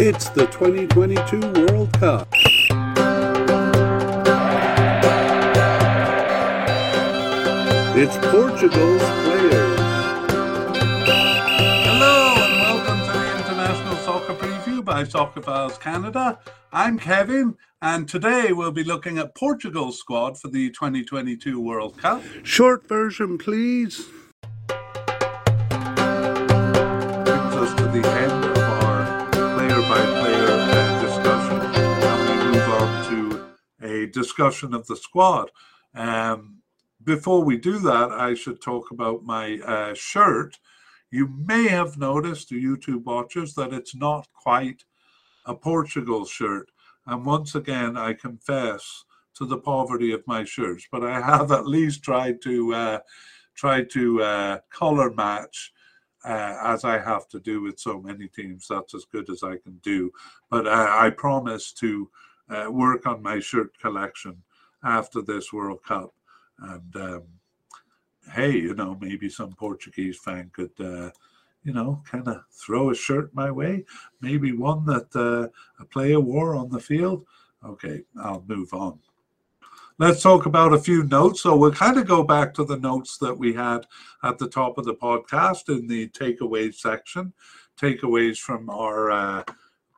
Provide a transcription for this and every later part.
It's the 2022 World Cup. It's Portugal's players. Hello and welcome to the International Soccer Preview by Soccer Files Canada. I'm Kevin, and today we'll be looking at Portugal's squad for the 2022 World Cup. Short version, please. Brings us to the end discussion of the squad. Um, before we do that, I should talk about my uh, shirt. You may have noticed, the YouTube watchers, that it's not quite a Portugal shirt. And once again, I confess to the poverty of my shirts, but I have at least tried to uh, try to uh, color match uh, as I have to do with so many teams. That's as good as I can do. But uh, I promise to uh, work on my shirt collection after this World Cup. And um, hey, you know, maybe some Portuguese fan could, uh, you know, kind of throw a shirt my way. Maybe one that uh, a player wore on the field. Okay, I'll move on. Let's talk about a few notes. So we'll kind of go back to the notes that we had at the top of the podcast in the takeaways section, takeaways from our uh,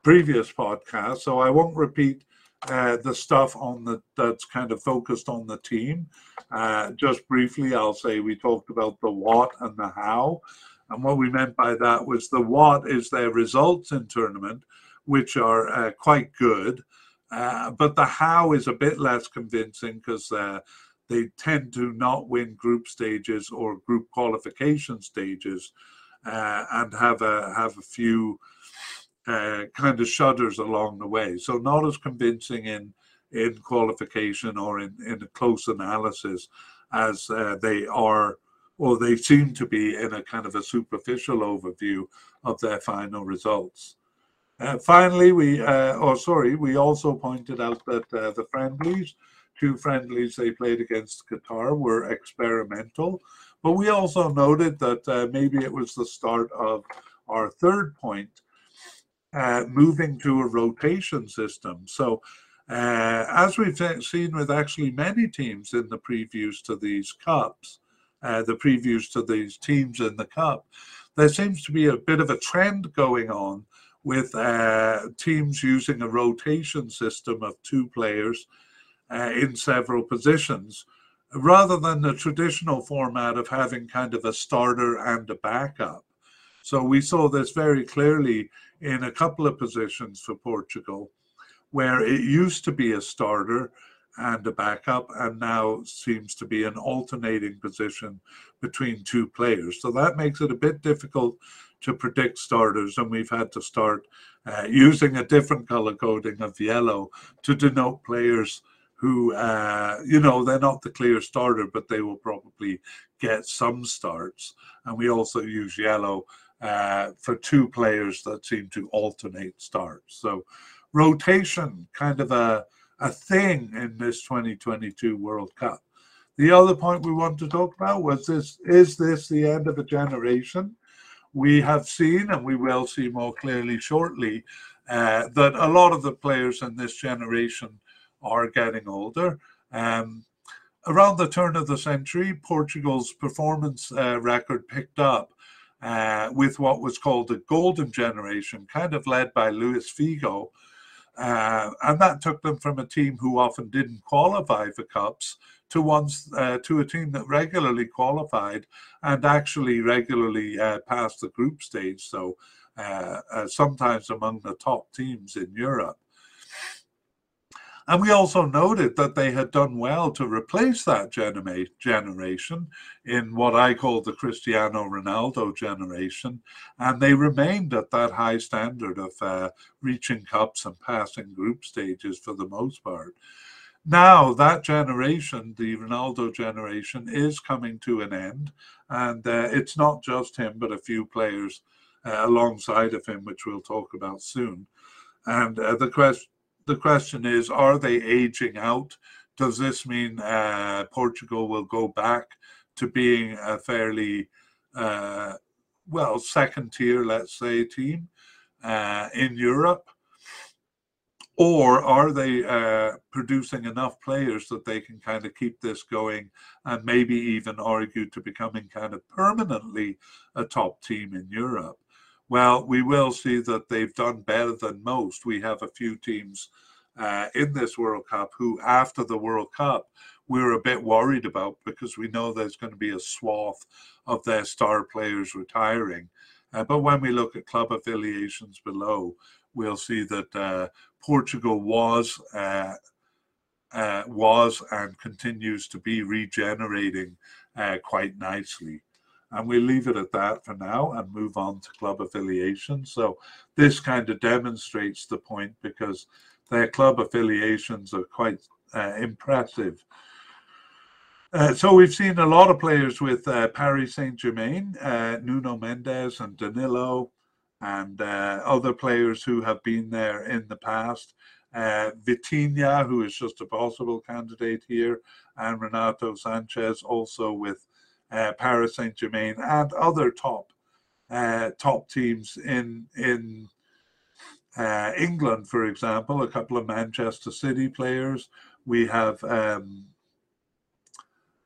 previous podcast. So I won't repeat uh, the stuff on the that's kind of focused on the team. Uh, just briefly, I'll say we talked about the what and the how, and what we meant by that was the what is their results in tournament, which are uh, quite good, uh, but the how is a bit less convincing because uh, they tend to not win group stages or group qualification stages, uh, and have a have a few uh, kind of shudders along the way. So not as convincing in in qualification or in in a close analysis as uh, they are or they seem to be in a kind of a superficial overview of their final results. Uh, finally, we uh, oh sorry, we also pointed out that uh, the friendlies, two friendlies they played against Qatar, were experimental. But we also noted that uh, maybe it was the start of our third point, uh, moving to a rotation system. So, uh, as we've seen with actually many teams in the previews to these cups, uh, the previews to these teams in the cup, there seems to be a bit of a trend going on with uh, teams using a rotation system of two players uh, in several positions. Rather than the traditional format of having kind of a starter and a backup. So we saw this very clearly in a couple of positions for Portugal, where it used to be a starter and a backup, and now seems to be an alternating position between two players. So that makes it a bit difficult to predict starters, and we've had to start uh, using a different color coding of yellow to denote players who, uh, you know, they're not the clear starter, but they will probably get some starts. And we also use yellow uh, for two players that seem to alternate starts. So rotation, kind of a, a thing in this 2022 World Cup. The other point we want to talk about was this is this the end of a generation? We have seen, and we will see more clearly shortly, uh, that a lot of the players in this generation are getting older. Um, around the turn of the century, Portugal's performance uh, record picked up uh, with what was called the golden generation, kind of led by Luis Figo. Uh, and that took them from a team who often didn't qualify for cups to ones uh, to a team that regularly qualified and actually regularly uh, passed the group stage. So uh, uh, sometimes among the top teams in Europe. And we also noted that they had done well to replace that genera- generation in what I call the Cristiano Ronaldo generation. And they remained at that high standard of uh, reaching cups and passing group stages for the most part. Now, that generation, the Ronaldo generation, is coming to an end. And uh, it's not just him, but a few players uh, alongside of him, which we'll talk about soon. And uh, the question the question is are they aging out? Does this mean uh, Portugal will go back to being a fairly, uh, well, second tier, let's say, team? uh, in Europe? Or are they uh, producing enough players that they can kind of keep this going and maybe even argue to becoming kind of permanently a top team in Europe? Well, we will see that they've done better than most. We have a few teams uh, in this World Cup who, after the World Cup, we are a bit worried about because we know there's going to be a swath of their star players retiring. Uh, but when we look at club affiliations below, we'll see that uh, Portugal was uh, uh was and continues to be regenerating uh, quite nicely. And we leave it at that for now and move on to club affiliations. So this kind of demonstrates the point because their club affiliations are quite uh, impressive. Uh, so we've seen a lot of players with uh, Paris Saint Germain, uh, Nuno Mendes and Danilo, and uh, other players who have been there in the past. Uh, Vitinha, who is just a possible candidate here, and Renato Sanches, also with Paris Saint Germain, and other top top teams in in uh, England, for example, a couple of Manchester City players. We have um,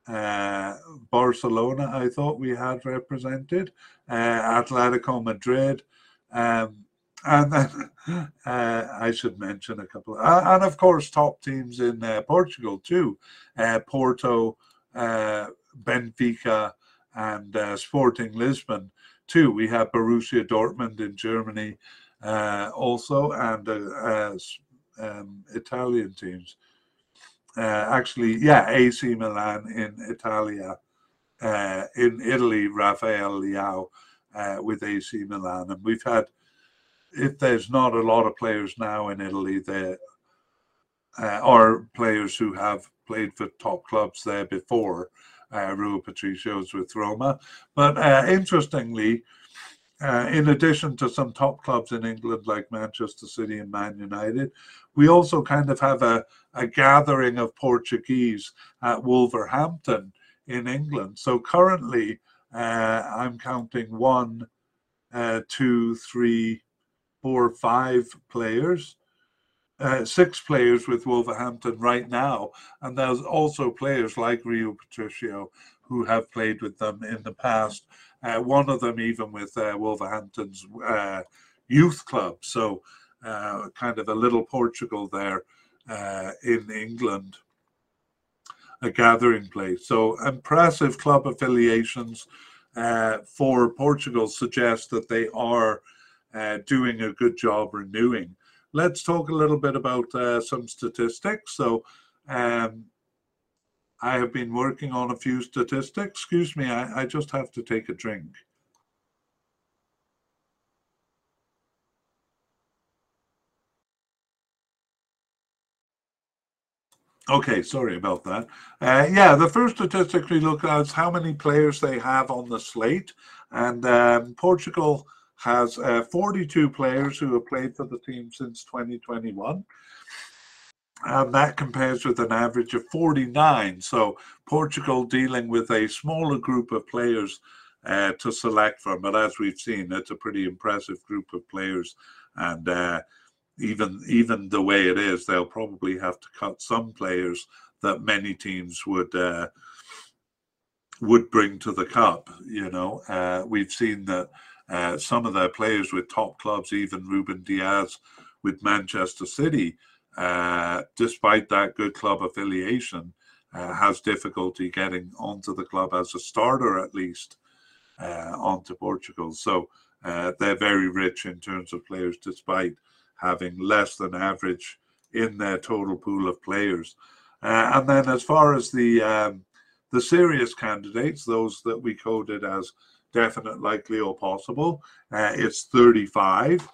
uh, Barcelona, I thought we had represented, uh, Atletico Madrid. Um, and then uh, I should mention a couple, of, and of course, top teams in uh, Portugal too uh, Porto, Benfica, and Sporting Lisbon too. We have Borussia Dortmund in Germany uh, also, and uh, um, Italian teams. Uh, actually, yeah, AC Milan in Italia, uh, in Italy, Rafael Leao uh, with AC Milan, and we've had. If there's not a lot of players now in Italy, there are players who have played for top clubs there before. Uh, Patricio's with Roma, but interestingly, uh, in addition to some top clubs in England like Manchester City and Man United, we also kind of have a, a gathering of Portuguese at Wolverhampton in England. So currently, uh, I'm counting one, uh, two, three, four, five players. Uh, six players with Wolverhampton right now, and there's also players like Rui Patricio who have played with them in the past uh, one of them even with uh, Wolverhampton's uh, youth club. So, uh, kind of a little Portugal there in England, a gathering place. So, impressive club affiliations for Portugal suggest that they are doing a good job renewing. Let's talk a little bit about some statistics. So, um, I have been working on a few statistics. Excuse me, I, I just have to take a drink. Okay, sorry about that. Uh, yeah, the first statistic we look at is how many players they have on the slate. And um, Portugal has uh, 42 players who have played for the team since 2021 and that compares with an average of 49. So Portugal dealing with a smaller group of players uh, to select from, but as we've seen, it's a pretty impressive group of players, and uh, even even the way it is, they'll probably have to cut some players that many teams would. Uh, would bring to the cup, you know. Uh, we've seen that uh, some of their players with top clubs, even Ruben Dias with Manchester City, uh, despite that good club affiliation, uh, has difficulty getting onto the club as a starter, at least, uh, onto Portugal. So uh, they're very rich in terms of players, despite having less than average in their total pool of players. And then, as far as the um, the serious candidates, those that we coded as definite, likely, or possible, it's 35.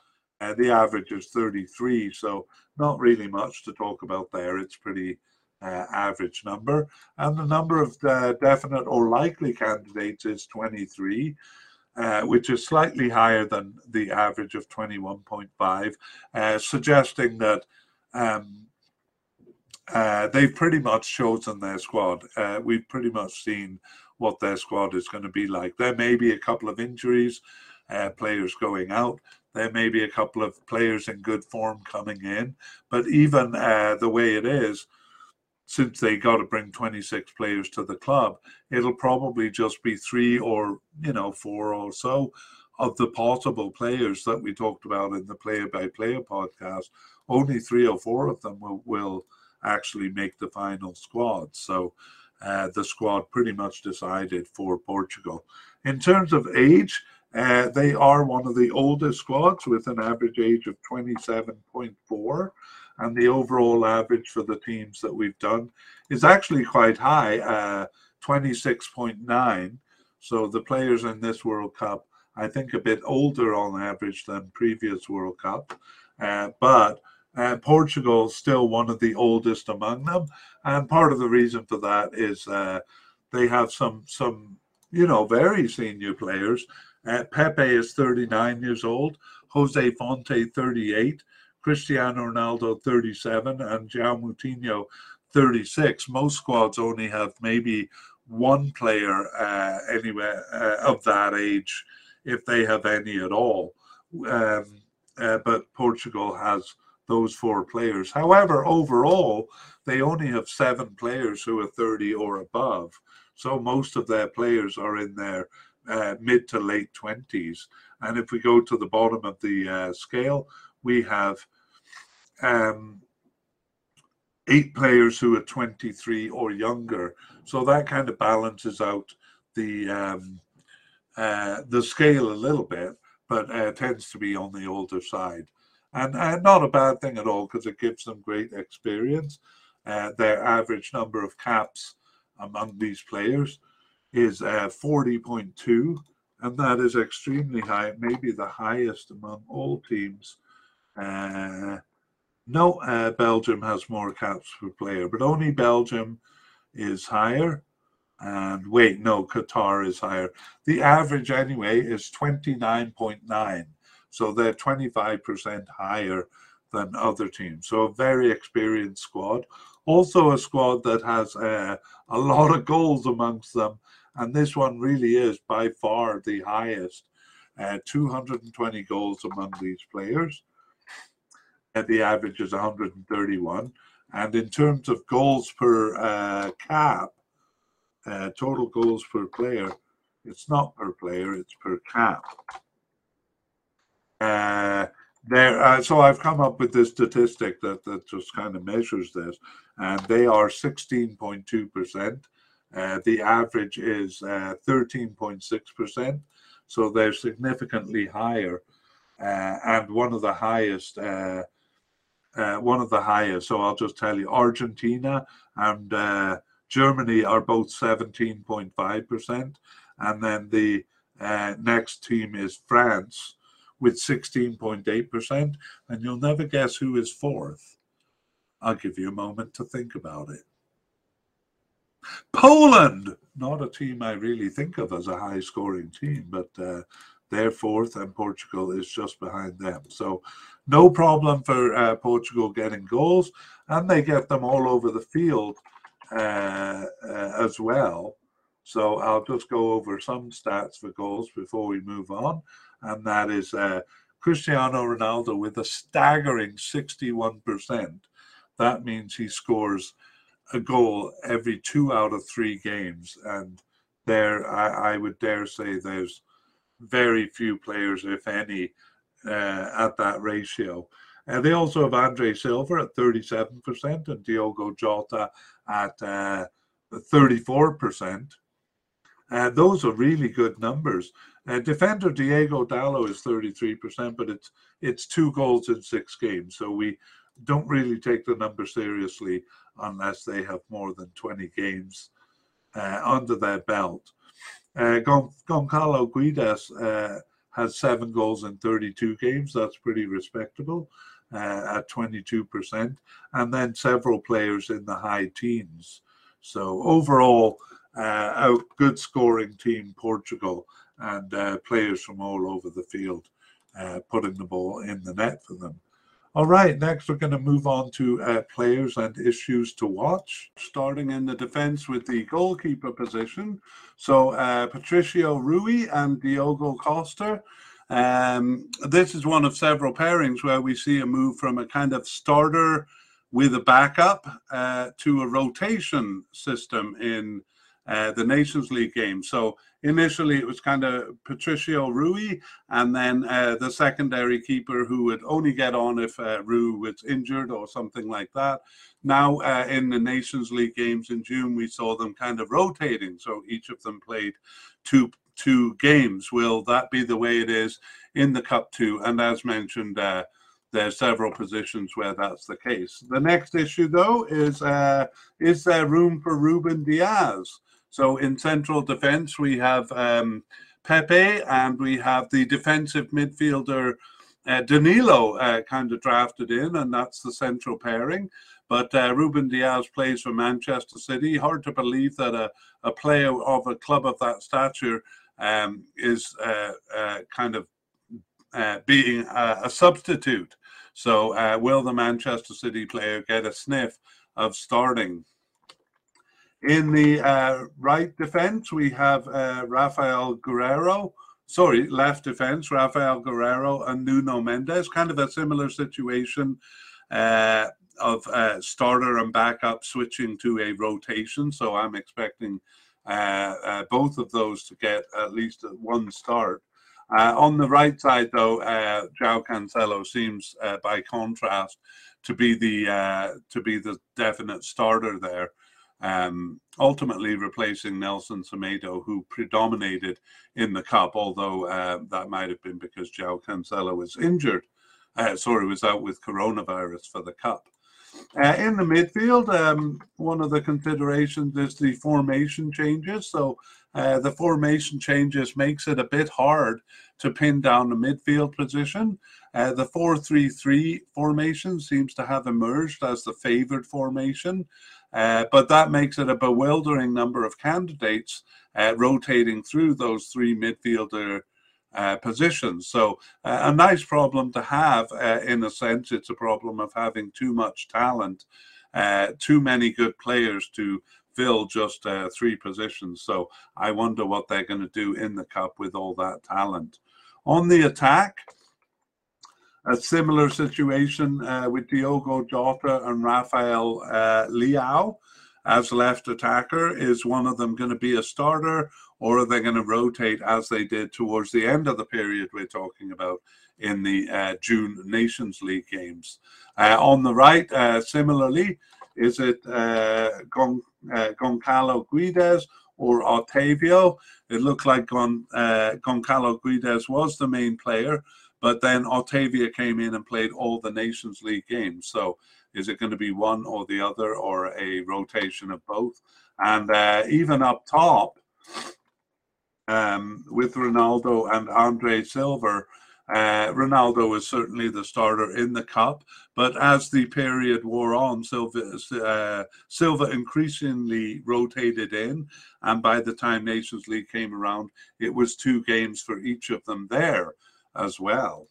the average is 33. So not really much to talk about there. It's pretty uh, average number. And the number of uh, definite or likely candidates is 23. Uh, which is slightly higher than the average of 21.5, uh, suggesting that um, uh, they've pretty much chosen their squad. Uh, we've pretty much seen what their squad is going to be like. There may be a couple of injuries uh, players going out. There may be a couple of players in good form coming in, but even uh, the way it is, since they got to bring 26 players to the club, it'll probably just be three or you know four or so of the possible players that we talked about in the player by player podcast. Only three or four of them will, will actually make the final squad. So uh, the squad pretty much decided for Portugal. In terms of age, uh, they are one of the oldest squads with an average age of 27.4. And the overall average for the teams that we've done is actually quite high, uh, 26.9. So the players in this World Cup, I think, a bit older on average than previous World Cup. Uh, but uh, Portugal still one of the oldest among them, and part of the reason for that is uh, they have some some you know very senior players. Uh, Pepe is 39 years old, Jose Fonte 38, Cristiano Ronaldo 37, and João Moutinho 36. Most squads only have maybe one player uh, anywhere uh, of that age, if they have any at all. Um, uh, but Portugal has those four players. However, overall, they only have seven players who are 30 or above. So most of their players are in their uh, mid to late 20s. And if we go to the bottom of the uh, scale, we have um, eight players who are 23 or younger. So that kind of balances out the um, uh, the scale a little bit, but uh, tends to be on the older side and, and not a bad thing at all because it gives them great experience. Uh, their average number of caps among these players is uh, 40.2, and that is extremely high, maybe the highest among all teams. Uh, no, uh, Belgium has more caps per player, but only Belgium is higher. And wait, no, Qatar is higher. The average, anyway, is 29.9. So they're 25% higher than other teams. So a very experienced squad. Also, a squad that has uh, a lot of goals amongst them. And this one really is by far the highest uh, 220 goals among these players. And the average is 131. And in terms of goals per uh, cap, uh, total goals per player, it's not per player, it's per cap. Uh, there, uh, so I've come up with this statistic that, that just kind of measures this, and they are 16.2%. Uh, the average is 13.6%, uh, so they're significantly higher, uh, and one of the highest. One of the highest. So I'll just tell you, Argentina and Germany are both 17.5%, and then the next team is France with 16.8%, and you'll never guess who is fourth. I'll give you a moment to think about it. Poland, not a team I really think of as a high scoring team, but uh, they're fourth, and Portugal is just behind them. So, no problem for uh, Portugal getting goals, and they get them all over the field uh, uh as well. So, I'll just go over some stats for goals before we move on and that is uh, Cristiano Ronaldo with a staggering 61%. That means he scores a goal every two out of three games. And there, I, I would dare say there's very few players, if any, uh, at that ratio. And they also have Andre Silva at 37% and Diogo Jota at uh, 34%. Uh, those are really good numbers. Uh, defender Diego Dalot is 33%, but it's it's two goals in six games. So we don't really take the number seriously unless they have more than 20 games uh, under their belt. Uh, Gon- Goncalo Guedes uh, has seven goals in 32 games. That's pretty respectable uh, at 22%. And then several players in the high teens. So overall, uh, a good scoring team, Portugal and uh, players from all over the field uh, putting the ball in the net for them. All right, next we're going to move on to uh, players and issues to watch. Starting in the defense with the goalkeeper position. So uh, Patricio Rui and Diogo Costa. Um, this is one of several pairings where we see a move from a kind of starter with a backup uh, to a rotation system in uh, the Nations League game. So initially it was kind of Patricio Rui, and then uh, the secondary keeper who would only get on if uh, Rui was injured or something like that. Now uh, in the Nations League games in June, we saw them kind of rotating, so each of them played two two games. Will that be the way it is in the Cup too? And as mentioned. Uh, there's several positions where that's the case. The next issue, though, is uh, is there room for Ruben Dias? So in central defence, we have um, Pepe and we have the defensive midfielder uh, Danilo uh, kind of drafted in, and that's the central pairing. But uh, Ruben Dias plays for Manchester City. Hard to believe that a, a player of a club of that stature um, is uh, uh, kind of uh, being a, a, substitute. So, will the Manchester City player get a sniff of starting? In the uh, right defense, we have uh, Rafael Guerreiro. Sorry, left defense, Rafael Guerreiro and Nuno Mendes. Kind of a similar situation uh, of uh, starter and backup switching to a rotation. So, I'm expecting both of those to get at least one start. Uh, on the right side, though, uh, João Cancelo seems, uh, by contrast, to be the uh, to be the definite starter there, um, ultimately replacing Nelson Semedo, who predominated in the cup. Although uh, that might have been because João Cancelo was injured, uh, sorry, was out with coronavirus for the cup. Uh, in the midfield, um, one of the considerations is the formation changes. So uh, the formation changes makes it a bit hard to pin down the midfield position. Uh, the 4-3-3 formation seems to have emerged as the favored formation, uh, but that makes it a bewildering number of candidates uh, rotating through those three midfielder uh, positions. So uh, a nice problem to have. Uh, in a sense, it's a problem of having too much talent, too many good players to fill just three positions. So I wonder what they're going to do in the cup with all that talent. On the attack, a similar situation uh, with Diogo Jota and Rafael Leao as left attacker. Is one of them going to be a starter or are they going to rotate as they did towards the end of the period we're talking about in the uh, June Nations League games? Uh, on the right, uh, similarly, is it uh, Gon, uh, Goncalo Guedes or Otavio? It looked like Gon, uh, Goncalo Guedes was the main player, but then Otavio came in and played all the Nations League games. So is it going to be one or the other or a rotation of both? And uh, even up top, um, with Ronaldo and Andre Silva. Uh, Ronaldo was certainly the starter in the cup, but as the period wore on, Silva, uh, Silva increasingly rotated in, and by the time Nations League came around, it was two games for each of them there as well.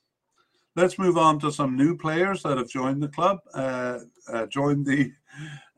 Let's move on to some new players that have joined the club, uh, uh joined the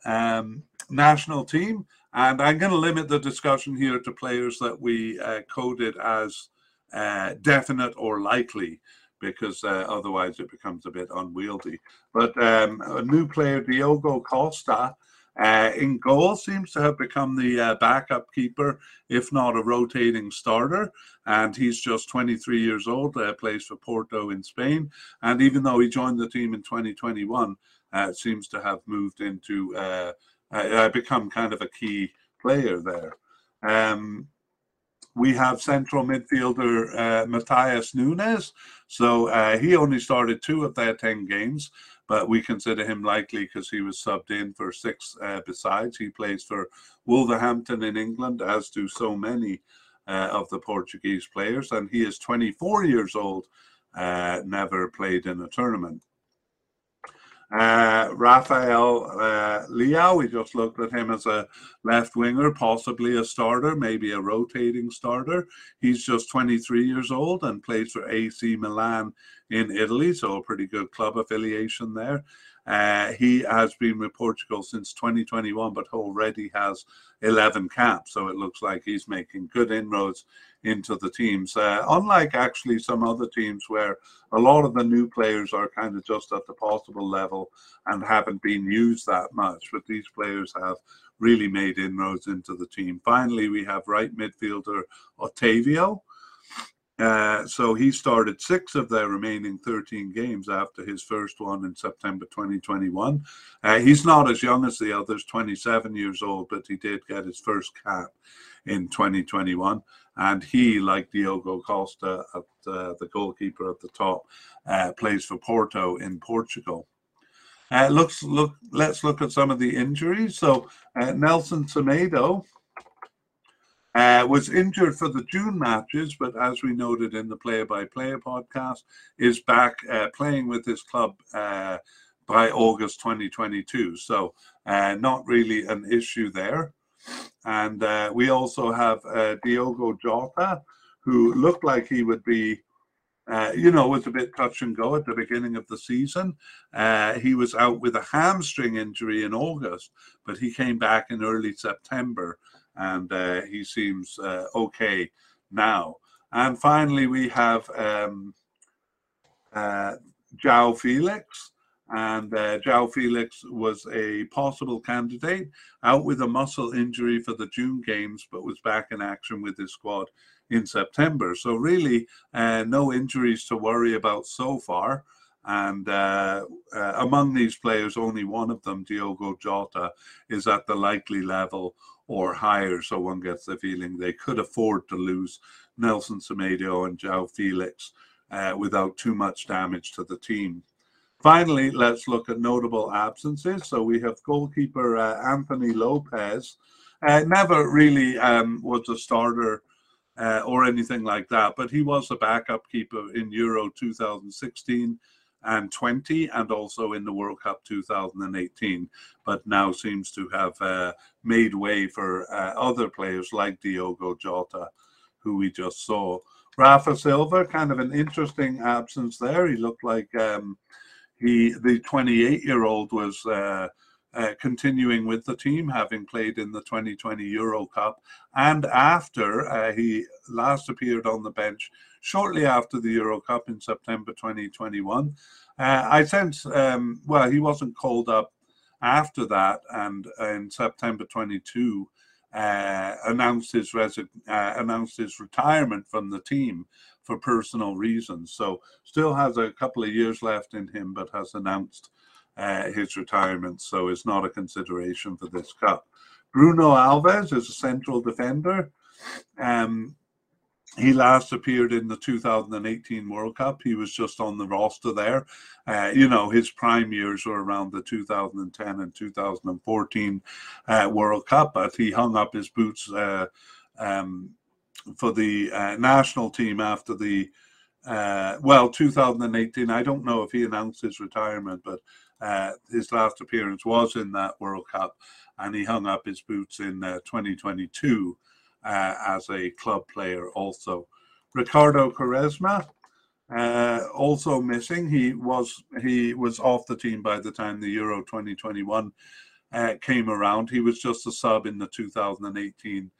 um, national team. And I'm going to limit the discussion here to players that we uh, coded as uh, definite or likely, because uh, otherwise it becomes a bit unwieldy. But um, a new player, Diogo Costa, uh, in goal seems to have become the uh, backup keeper, if not a rotating starter. And he's just 23 years old, uh, plays for Porto in Spain. And even though he joined the team in 2021, uh, seems to have moved into uh, uh, become kind of a key player there. Um, we have central midfielder uh, Matheus Nunes. So uh, he only started two of their 10 games, but we consider him likely because he was subbed in for six uh, besides. He plays for Wolverhampton in England, as do so many uh, of the Portuguese players. And he is 24 years old, uh, never played in a tournament. Uh, Rafael uh, we just looked at him as a left winger, possibly a starter, maybe a rotating starter. He's just 23 years old and plays for AC Milan in Italy, so a pretty good club affiliation there. Uh, he has been with Portugal since 2021, but already has 11 caps. So it looks like he's making good inroads into the teams. Uh, unlike actually some other teams where a lot of the new players are kind of just at the possible level and haven't been used that much, but these players have really made inroads into the team. Finally, we have right midfielder Otavio. Uh, so he started six of their remaining 13 games after his first one in September 2021. Uh, he's not as young as the others, 27 years old, but he did get his first cap in 2021. And he, like Diogo Costa, at, uh, the goalkeeper at the top, uh, plays for Porto in Portugal. Uh, looks look. Let's look at some of the injuries. So Nelson Semedo uh, was injured for the June matches, but as we noted in the Player by Player podcast, is back uh, playing with his club uh, by August 2022. So, uh, not really an issue there. And uh, we also have uh, Diogo Jota, who looked like he would be. you know, was a bit touch and go at the beginning of the season. he was out with a hamstring injury in August, but he came back in early September and uh, he seems uh, okay now. And finally, we have um, uh, João Felix. And uh, João Felix was a possible candidate out with a muscle injury for the June games, but was back in action with his squad in September. So, really, uh, no injuries to worry about so far. And uh, uh, among these players, only one of them, Diogo Jota, is at the likely level or higher. So one gets the feeling they could afford to lose Nelson Semedo and João Felix uh, without too much damage to the team. Finally, let's look at notable absences. So we have goalkeeper uh, Anthony Lopes. Uh, never really um, was a starter uh, or anything like that, but he was a backup keeper in Euro 2016 and 20 and also in the World Cup 2018, but now seems to have uh, made way for uh, other players like Diogo Jota, who we just saw. Rafa Silva, kind of an interesting absence there. He looked like um, he, the 28 year old, was. Uh, uh, continuing with the team, having played in the 2020 Euro Cup. And after uh, he last appeared on the bench shortly after the Euro Cup in September 2021. Uh, I sense, um, well, he wasn't called up after that, and in September 22, uh, announced his uh, announced his retirement from the team for personal reasons. So still has a couple of years left in him, but has announced uh, his retirement. So is not a consideration for this cup. Bruno Alves is a central defender. Um, he last appeared in the 2018 World Cup. He was just on the roster there. Uh, you know, his prime years were around the 2010 and 2014 uh, World Cup, but he hung up his boots uh, um, for the uh, national team after the, uh, well, 2018. I don't know if he announced his retirement, but uh, his last appearance was in that World Cup, and he hung up his boots in 2022 uh, as a club player also. Ricardo Quaresma, uh, also missing. He was he was off the team by the time the Euro 2021 uh, came around. He was just a sub in the 2018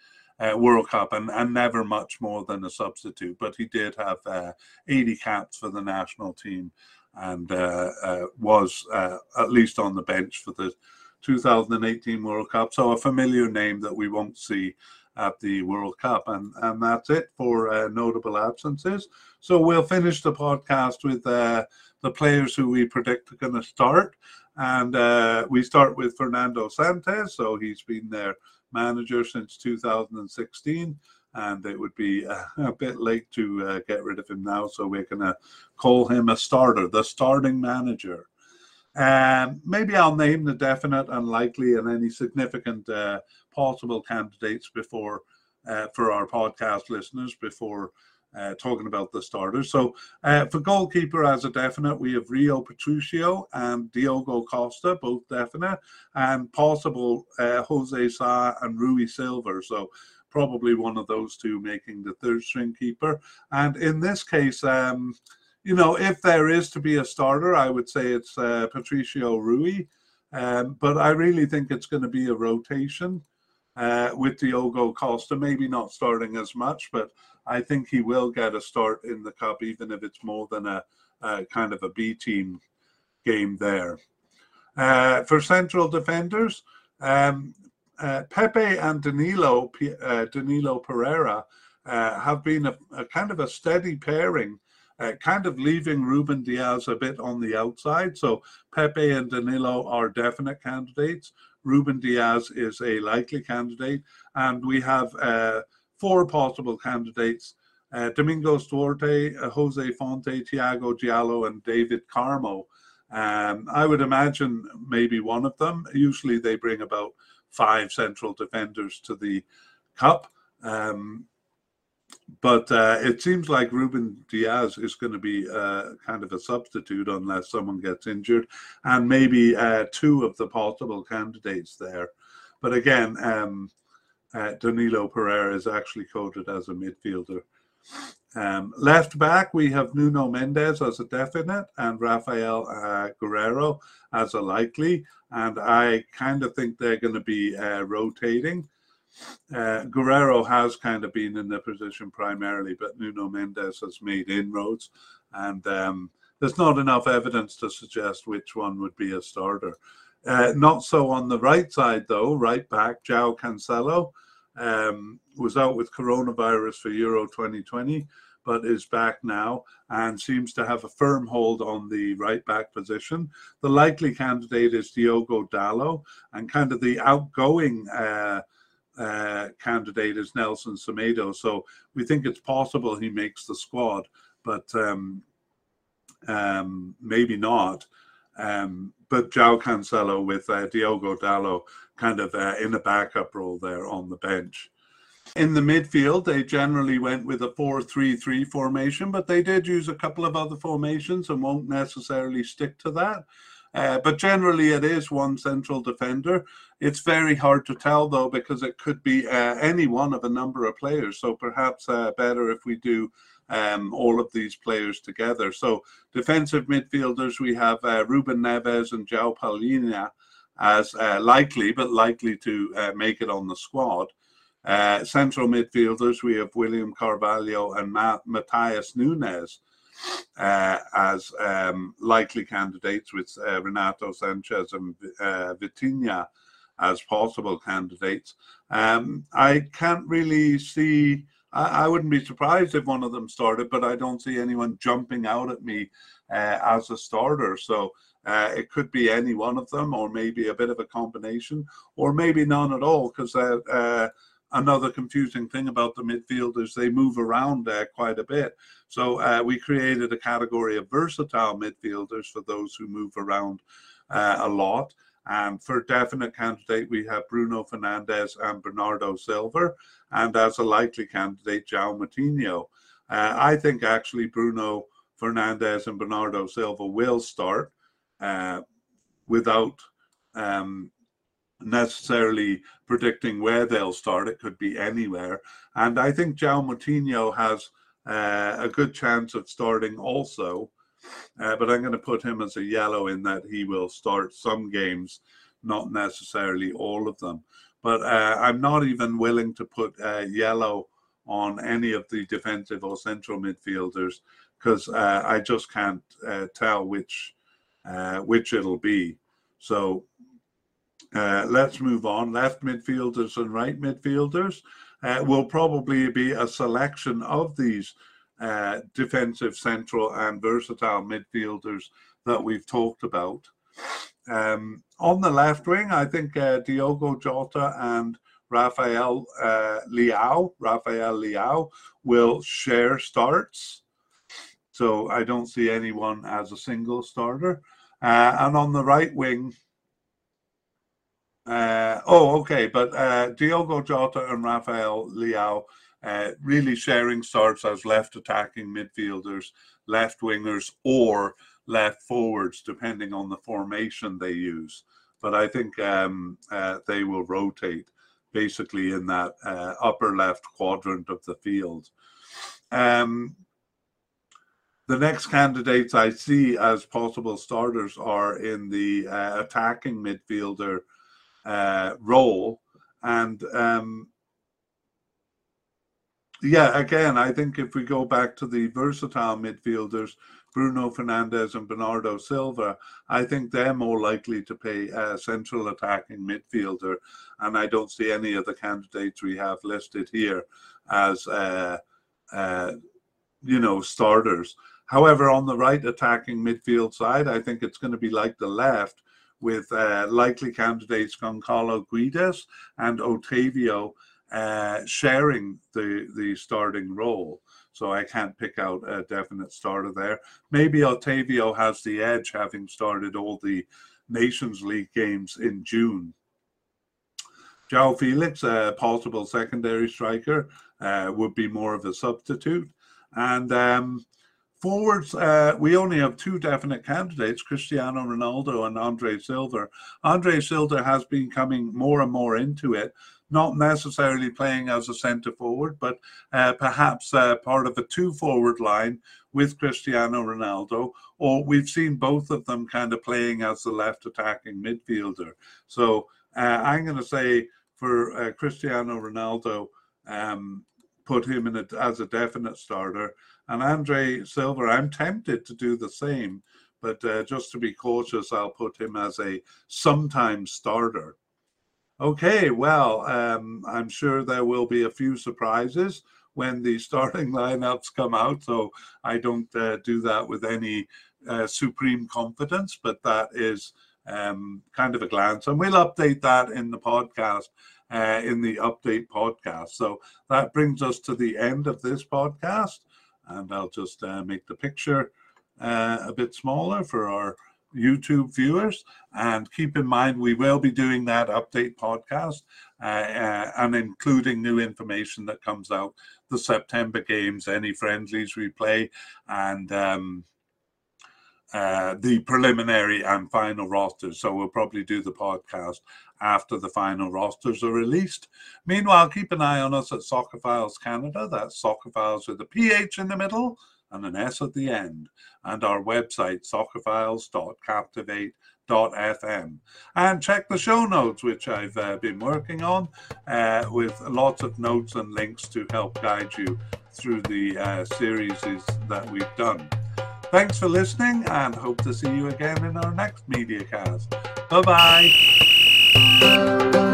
uh, World Cup and, and never much more than a substitute. But he did have uh, 80 caps for the national team and uh, was at least on the bench for the 2018 World Cup. So a familiar name that we won't see at the World Cup. And, and that's it for uh, notable absences. So we'll finish the podcast with uh, the players who we predict are going to start. And uh, we start with Fernando Santos. So he's been their manager since 2016. And it would be a, a bit late to uh, get rid of him now. So we're going to call him a starter, the starting manager. Um, maybe I'll name the definite, unlikely, and any significant uh, possible candidates before uh, for our podcast listeners before uh, talking about the starters. So uh, for goalkeeper as a definite, we have Rui Patricio and Diogo Costa, both definite, and possible uh, Jose Sa and Rui Silva. So probably one of those two making the third string keeper. And in this case, um, you know, if there is to be a starter, I would say it's uh, Patricio Rui. Um, but I really think it's going to be a rotation uh, with Diogo Costa, maybe not starting as much, but I think he will get a start in the cup, even if it's more than a, a kind of a B team game there. Uh, for central defenders, um, uh, Pepe and Danilo uh, Danilo Pereira uh, have been a, a, kind of a steady pairing uh, kind of leaving Ruben Dias a bit on the outside. So Pepe and Danilo are definite candidates. Ruben Dias is a likely candidate. And we have uh, four possible candidates uh, Domingos Duarte, uh, Jose Fonte, Tiago Djaló, and David Carmo. Um, I would imagine maybe one of them. Usually they bring about five central defenders to the cup. Um, but uh, it seems like Ruben Dias is going to be uh, kind of a substitute unless someone gets injured, and maybe uh, two of the possible candidates there. But again, um, uh, Danilo Pereira is actually quoted as a midfielder. Um, left back, we have Nuno Mendes as a definite and Rafael uh, Guerreiro as a likely. And I kind of think they're going to be uh, rotating. Uh, Guerreiro has kind of been in the position primarily, but Nuno Mendes has made inroads, and um, there's not enough evidence to suggest which one would be a starter. Uh, not so on the right side, though. Right back, João Cancelo um, was out with coronavirus for Euro 2020, but is back now and seems to have a firm hold on the right back position. The likely candidate is Diogo Dalot, and kind of the outgoing. Uh, uh, candidate is Nelson Semedo. So we think it's possible he makes the squad, but um, um, maybe not. Um, but João Cancelo with uh, Diogo Dalot kind of uh, in a backup role there on the bench. In the midfield, they generally went with a 4 3 3 formation, but they did use a couple of other formations and won't necessarily stick to that. Uh, but generally, it is one central defender. It's very hard to tell, though, because it could be uh, any one of a number of players. So perhaps uh, better if we do um, all of these players together. So defensive midfielders, we have uh, Ruben Neves and João Palhinha as uh, likely, but likely to uh, make it on the squad. central midfielders, we have William Carvalho and Matheus Nunes uh, as um, likely candidates, with uh, Renato Sanches and uh, Vitinha as possible candidates. Um, I can't really see. I, I, wouldn't be surprised if one of them started, but I don't see anyone jumping out at me uh, as a starter. So. Uh, it could be any one of them, or maybe a bit of a combination, or maybe none at all, because uh, uh, another confusing thing about the midfielders, they move around uh, quite a bit. So uh, we created a category of versatile midfielders for those who move around uh, a lot. And for definite candidate, we have Bruno Fernandes and Bernardo Silva. And as a likely candidate, João Moutinho. Uh, I think actually Bruno Fernandes and Bernardo Silva will start uh, without um, necessarily predicting where they'll start. It could be anywhere. And I think João Moutinho has uh, a good chance of starting also. Uh, but I'm going to put him as a yellow in that he will start some games, not necessarily all of them. But uh, I'm not even willing to put uh, yellow on any of the defensive or central midfielders because uh, I just can't uh, tell which which it'll be. So uh, let's move on. Left midfielders and right midfielders uh, will probably be a selection of these uh, defensive, central, and versatile midfielders that we've talked about. Um, on the left wing, I think uh, Diogo Jota and Rafael uh, Leao, Rafael Leao, will share starts. So I don't see anyone as a single starter. Uh, and on the right wing, uh, oh, okay, but uh, Diogo Jota and Rafael Leao uh, really sharing starts as left attacking midfielders, left wingers, or left forwards, depending on the formation they use. But I think um, uh, they will rotate basically in that uh, upper left quadrant of the field. Um, the next candidates I see as possible starters are in the uh, attacking midfielder uh, role. And um, yeah, again, I think if we go back to the versatile midfielders, Bruno Fernandes and Bernardo Silva, I think they're more likely to play a central attacking midfielder. And I don't see any of the candidates we have listed here as, uh, uh, you know, starters. However, on the right attacking midfield side, I think it's going to be like the left with uh, likely candidates Goncalo Guedes and Otavio uh, sharing the, the starting role. So I can't pick out a definite starter there. Maybe Otavio has the edge having started all the Nations League games in June. João Felix, a possible secondary striker, uh, would be more of a substitute. And um, Forwards, uh, we only have two definite candidates, Cristiano Ronaldo and Andre Silva. Andre Silva has been coming more and more into it, not necessarily playing as a centre forward, but uh, perhaps uh, part of a two forward line with Cristiano Ronaldo, or we've seen both of them kind of playing as the left attacking midfielder. So uh, I'm going to say for uh, Cristiano Ronaldo, um, put him in a, as a definite starter. And Andre Silva, I'm tempted to do the same, but uh, just to be cautious, I'll put him as a sometimes starter. Okay, well, um, I'm sure there will be a few surprises when the starting lineups come out, so I don't uh, do that with any uh, supreme confidence, but that is um, kind of a glance, and we'll update that in the podcast uh, in the update podcast. So that brings us to the end of this podcast, and I'll just uh, make the picture uh, a bit smaller for our YouTube viewers. And keep in mind, we will be doing that update podcast uh, uh, and including new information that comes out the September games, any friendlies we play, and um, uh, the preliminary and final rosters. So we'll probably do the podcast after the final rosters are released. Meanwhile, keep an eye on us at Soccer Philes Canada. That's Soccer Philes with a PH in the middle and an S at the end. And our website, soccerphiles.captivate.fm. And check the show notes, which I've uh, been working on, uh, with lots of notes and links to help guide you through the uh, series that we've done. Thanks for listening and hope to see you again in our next media cast. Bye bye. うん。